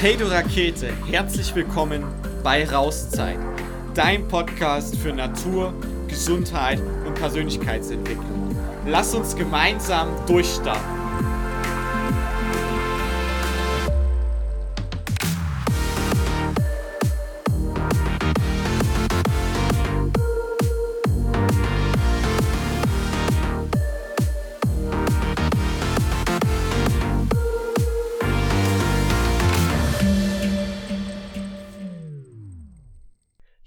Hey du Rakete, herzlich willkommen bei Rauszeit, dein Podcast für Natur, Gesundheit und Persönlichkeitsentwicklung. Lass uns gemeinsam durchstarten.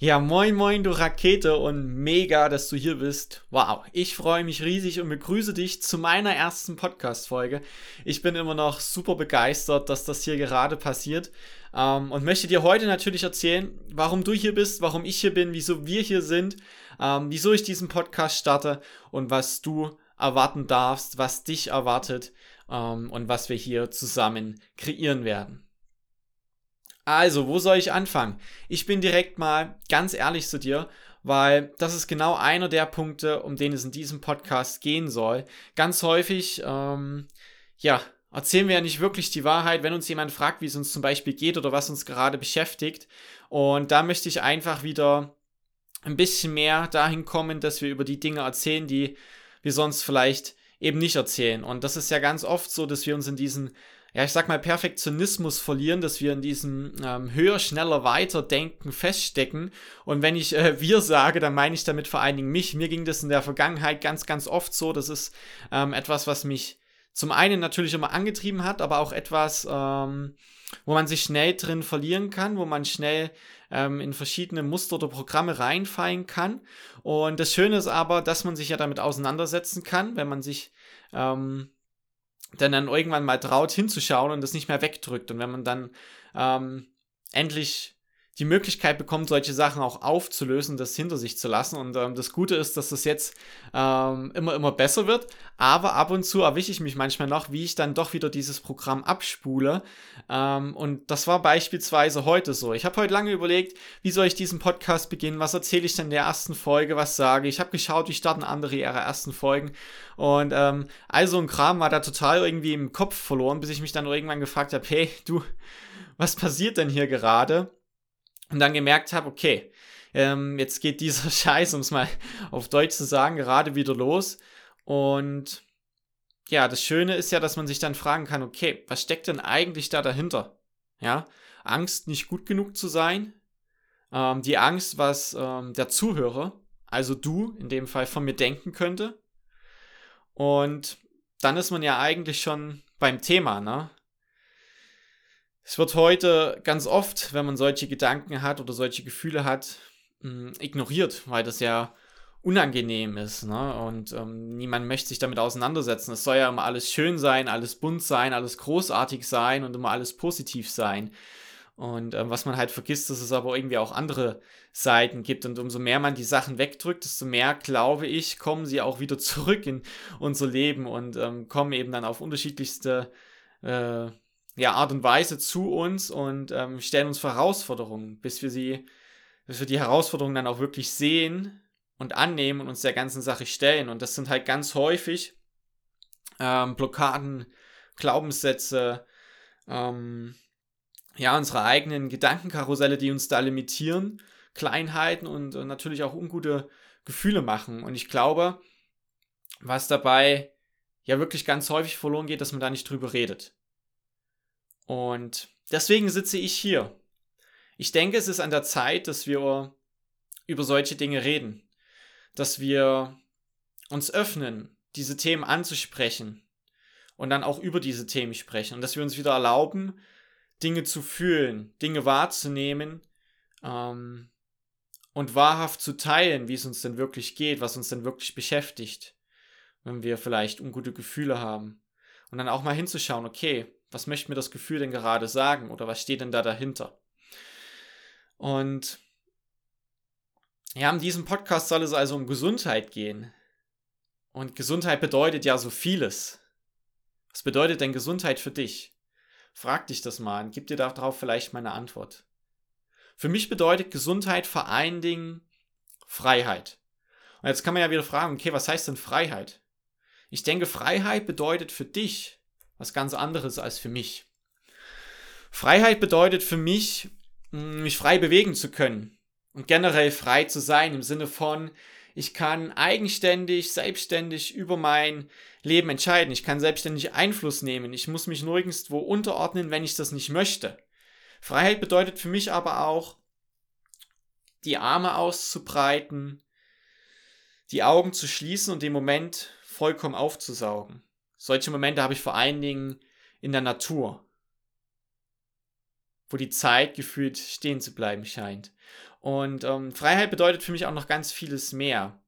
Ja, moin moin du Rakete und mega, dass du hier bist. Wow, ich freue mich riesig und begrüße dich zu meiner ersten Podcast-Folge. Ich bin immer noch super begeistert, dass das hier gerade passiert ähm, und möchte dir heute natürlich erzählen, warum du hier bist, warum ich hier bin, wieso wir hier sind, ähm, wieso ich diesen Podcast starte und was du erwarten darfst, was dich erwartet ähm, und was wir hier zusammen kreieren werden. Also, wo soll ich anfangen? Ich bin direkt mal ganz ehrlich zu dir, weil das ist genau einer der Punkte, um den es in diesem Podcast gehen soll. Ganz häufig, ähm, ja, erzählen wir ja nicht wirklich die Wahrheit, wenn uns jemand fragt, wie es uns zum Beispiel geht oder was uns gerade beschäftigt. Und da möchte ich einfach wieder ein bisschen mehr dahin kommen, dass wir über die Dinge erzählen, die wir sonst vielleicht eben nicht erzählen. Und das ist ja ganz oft so, dass wir uns in diesen ja, ich sag mal, Perfektionismus verlieren, dass wir in diesem ähm, höher, schneller, weiter Denken feststecken. Und wenn ich äh, wir sage, dann meine ich damit vor allen Dingen mich. Mir ging das in der Vergangenheit ganz, ganz oft so. Das ist ähm, etwas, was mich zum einen natürlich immer angetrieben hat, aber auch etwas, ähm, wo man sich schnell drin verlieren kann, wo man schnell ähm, in verschiedene Muster oder Programme reinfallen kann. Und das Schöne ist aber, dass man sich ja damit auseinandersetzen kann, wenn man sich ähm, dann dann irgendwann mal traut hinzuschauen und das nicht mehr wegdrückt. Und wenn man dann ähm, endlich die Möglichkeit bekommt, solche Sachen auch aufzulösen, das hinter sich zu lassen. Und ähm, das Gute ist, dass das jetzt ähm, immer, immer besser wird. Aber ab und zu erwische ich mich manchmal noch, wie ich dann doch wieder dieses Programm abspule. Ähm, und das war beispielsweise heute so. Ich habe heute lange überlegt, wie soll ich diesen Podcast beginnen? Was erzähle ich denn der ersten Folge? Was sage ich? Ich habe geschaut, wie starten andere ihre ersten Folgen. Und ähm, also ein Kram war da total irgendwie im Kopf verloren, bis ich mich dann irgendwann gefragt habe, hey, du, was passiert denn hier gerade? Und dann gemerkt habe, okay, ähm, jetzt geht dieser Scheiß, um es mal auf Deutsch zu sagen, gerade wieder los. Und ja, das Schöne ist ja, dass man sich dann fragen kann, okay, was steckt denn eigentlich da dahinter? Ja, Angst, nicht gut genug zu sein, ähm, die Angst, was ähm, der Zuhörer, also du in dem Fall von mir denken könnte. Und dann ist man ja eigentlich schon beim Thema, ne? Es wird heute ganz oft, wenn man solche Gedanken hat oder solche Gefühle hat, hm, ignoriert, weil das ja unangenehm ist. Ne? Und ähm, niemand möchte sich damit auseinandersetzen. Es soll ja immer alles schön sein, alles bunt sein, alles großartig sein und immer alles positiv sein. Und ähm, was man halt vergisst, dass es aber irgendwie auch andere Seiten gibt. Und umso mehr man die Sachen wegdrückt, desto mehr, glaube ich, kommen sie auch wieder zurück in unser Leben und ähm, kommen eben dann auf unterschiedlichste äh, ja, Art und Weise zu uns und ähm, stellen uns vor Herausforderungen, bis wir sie, bis wir die Herausforderungen dann auch wirklich sehen und annehmen und uns der ganzen Sache stellen. Und das sind halt ganz häufig ähm, Blockaden, Glaubenssätze, ähm, ja, unsere eigenen Gedankenkarusselle, die uns da limitieren, Kleinheiten und, und natürlich auch ungute Gefühle machen. Und ich glaube, was dabei ja wirklich ganz häufig verloren geht, dass man da nicht drüber redet. Und deswegen sitze ich hier. Ich denke, es ist an der Zeit, dass wir über solche Dinge reden, dass wir uns öffnen, diese Themen anzusprechen und dann auch über diese Themen sprechen und dass wir uns wieder erlauben, Dinge zu fühlen, Dinge wahrzunehmen ähm, und wahrhaft zu teilen, wie es uns denn wirklich geht, was uns denn wirklich beschäftigt, wenn wir vielleicht ungute Gefühle haben. Und dann auch mal hinzuschauen, okay, was möchte mir das Gefühl denn gerade sagen oder was steht denn da dahinter? Und ja, in diesem Podcast soll es also um Gesundheit gehen. Und Gesundheit bedeutet ja so vieles. Was bedeutet denn Gesundheit für dich? Frag dich das mal und gib dir darauf vielleicht mal eine Antwort. Für mich bedeutet Gesundheit vor allen Dingen Freiheit. Und jetzt kann man ja wieder fragen, okay, was heißt denn Freiheit? Ich denke, Freiheit bedeutet für dich was ganz anderes als für mich. Freiheit bedeutet für mich, mich frei bewegen zu können und generell frei zu sein im Sinne von, ich kann eigenständig, selbstständig über mein Leben entscheiden. Ich kann selbstständig Einfluss nehmen. Ich muss mich nirgendwo unterordnen, wenn ich das nicht möchte. Freiheit bedeutet für mich aber auch, die Arme auszubreiten, die Augen zu schließen und den Moment vollkommen aufzusaugen. Solche Momente habe ich vor allen Dingen in der Natur, wo die Zeit gefühlt stehen zu bleiben scheint. Und ähm, Freiheit bedeutet für mich auch noch ganz vieles mehr.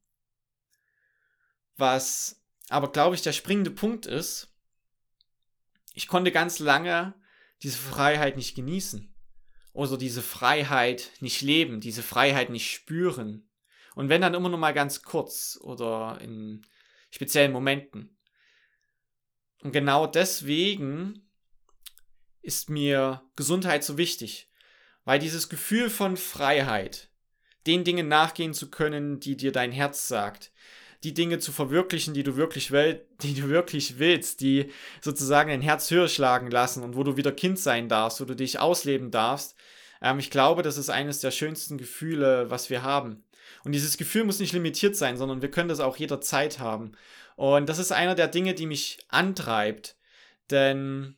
Was aber, glaube ich, der springende Punkt ist, ich konnte ganz lange diese Freiheit nicht genießen. Oder diese Freiheit nicht leben, diese Freiheit nicht spüren. Und wenn dann immer nur mal ganz kurz oder in speziellen Momenten. Und genau deswegen ist mir Gesundheit so wichtig. Weil dieses Gefühl von Freiheit, den Dingen nachgehen zu können, die dir dein Herz sagt, die Dinge zu verwirklichen, die du wirklich will, die du wirklich willst, die sozusagen dein Herz höher schlagen lassen und wo du wieder Kind sein darfst, wo du dich ausleben darfst. Ähm, ich glaube, das ist eines der schönsten Gefühle, was wir haben. Und dieses Gefühl muss nicht limitiert sein, sondern wir können das auch jederzeit haben. Und das ist einer der Dinge, die mich antreibt. Denn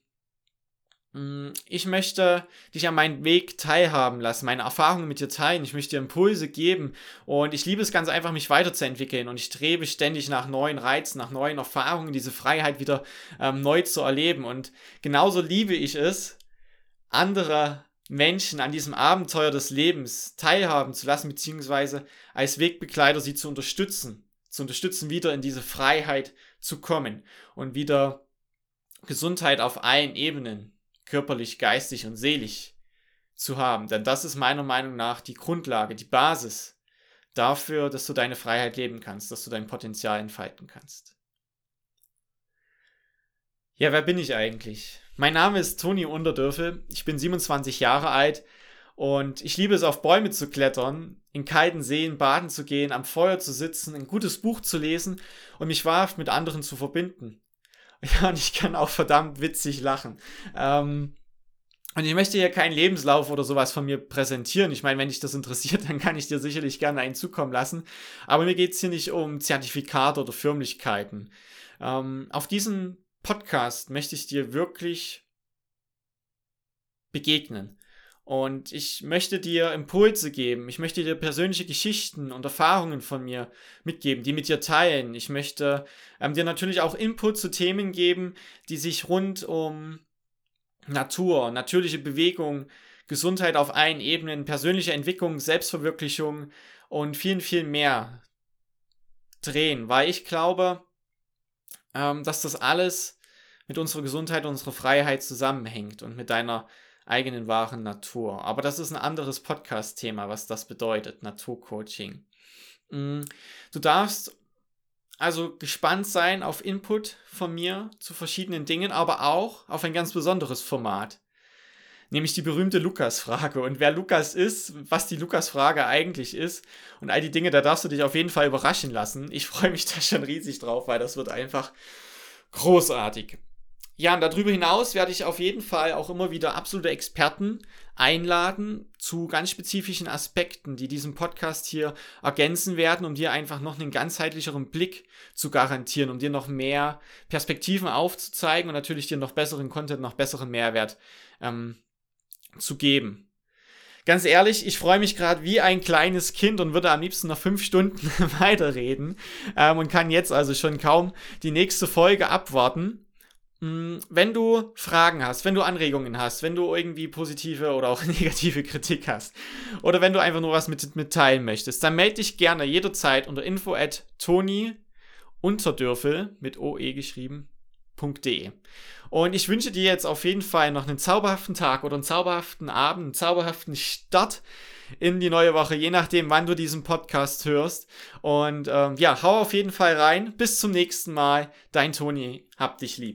Mm, ich möchte dich an meinem Weg teilhaben lassen, meine Erfahrungen mit dir teilen. Ich möchte dir Impulse geben und ich liebe es ganz einfach, mich weiterzuentwickeln und ich strebe ständig nach neuen Reizen, nach neuen Erfahrungen, diese Freiheit wieder ähm, neu zu erleben. Und genauso liebe ich es, andere Menschen an diesem Abenteuer des Lebens teilhaben zu lassen, beziehungsweise als Wegbegleiter sie zu unterstützen, zu unterstützen, wieder in diese Freiheit zu kommen und wieder Gesundheit auf allen Ebenen körperlich, geistig und seelisch zu haben. Denn das ist meiner Meinung nach die Grundlage, die Basis dafür, dass du deine Freiheit leben kannst, dass du dein Potenzial entfalten kannst. Ja, wer bin ich eigentlich? Mein Name ist Toni Unterdürfel, ich bin 27 Jahre alt und ich liebe es, auf Bäume zu klettern, in kalten Seen baden zu gehen, am Feuer zu sitzen, ein gutes Buch zu lesen und mich wahrhaft mit anderen zu verbinden. Ja, und ich kann auch verdammt witzig lachen. Ähm, und ich möchte hier keinen Lebenslauf oder sowas von mir präsentieren. Ich meine, wenn dich das interessiert, dann kann ich dir sicherlich gerne einen zukommen lassen. Aber mir geht es hier nicht um Zertifikate oder Firmlichkeiten. Ähm, auf diesem Podcast möchte ich dir wirklich begegnen. Und ich möchte dir Impulse geben. Ich möchte dir persönliche Geschichten und Erfahrungen von mir mitgeben, die mit dir teilen. Ich möchte ähm, dir natürlich auch Input zu Themen geben, die sich rund um Natur, natürliche Bewegung, Gesundheit auf allen Ebenen, persönliche Entwicklung, Selbstverwirklichung und vielen, viel mehr drehen, weil ich glaube, ähm, dass das alles mit unserer Gesundheit, unserer Freiheit zusammenhängt und mit deiner eigenen wahren Natur. Aber das ist ein anderes Podcast-Thema, was das bedeutet, Naturcoaching. Mm, du darfst also gespannt sein auf Input von mir zu verschiedenen Dingen, aber auch auf ein ganz besonderes Format. Nämlich die berühmte Lukas-Frage. Und wer Lukas ist, was die Lukas-Frage eigentlich ist und all die Dinge, da darfst du dich auf jeden Fall überraschen lassen. Ich freue mich da schon riesig drauf, weil das wird einfach großartig. Ja, und darüber hinaus werde ich auf jeden Fall auch immer wieder absolute Experten einladen zu ganz spezifischen Aspekten, die diesen Podcast hier ergänzen werden, um dir einfach noch einen ganzheitlicheren Blick zu garantieren, um dir noch mehr Perspektiven aufzuzeigen und natürlich dir noch besseren Content, noch besseren Mehrwert ähm, zu geben. Ganz ehrlich, ich freue mich gerade wie ein kleines Kind und würde am liebsten noch fünf Stunden weiterreden ähm, und kann jetzt also schon kaum die nächste Folge abwarten. Mm, wenn du Fragen hast, wenn du Anregungen hast, wenn du irgendwie positive oder auch negative Kritik hast oder wenn du einfach nur was mit, mitteilen möchtest, dann melde dich gerne jederzeit unter info at toni unterdürfel mit oe geschrieben.de. Und ich wünsche dir jetzt auf jeden Fall noch einen zauberhaften Tag oder einen zauberhaften Abend, einen zauberhaften Start in die neue Woche, je nachdem, wann du diesen Podcast hörst. Und ähm, ja, hau auf jeden Fall rein. Bis zum nächsten Mal. Dein Toni. Hab dich lieb.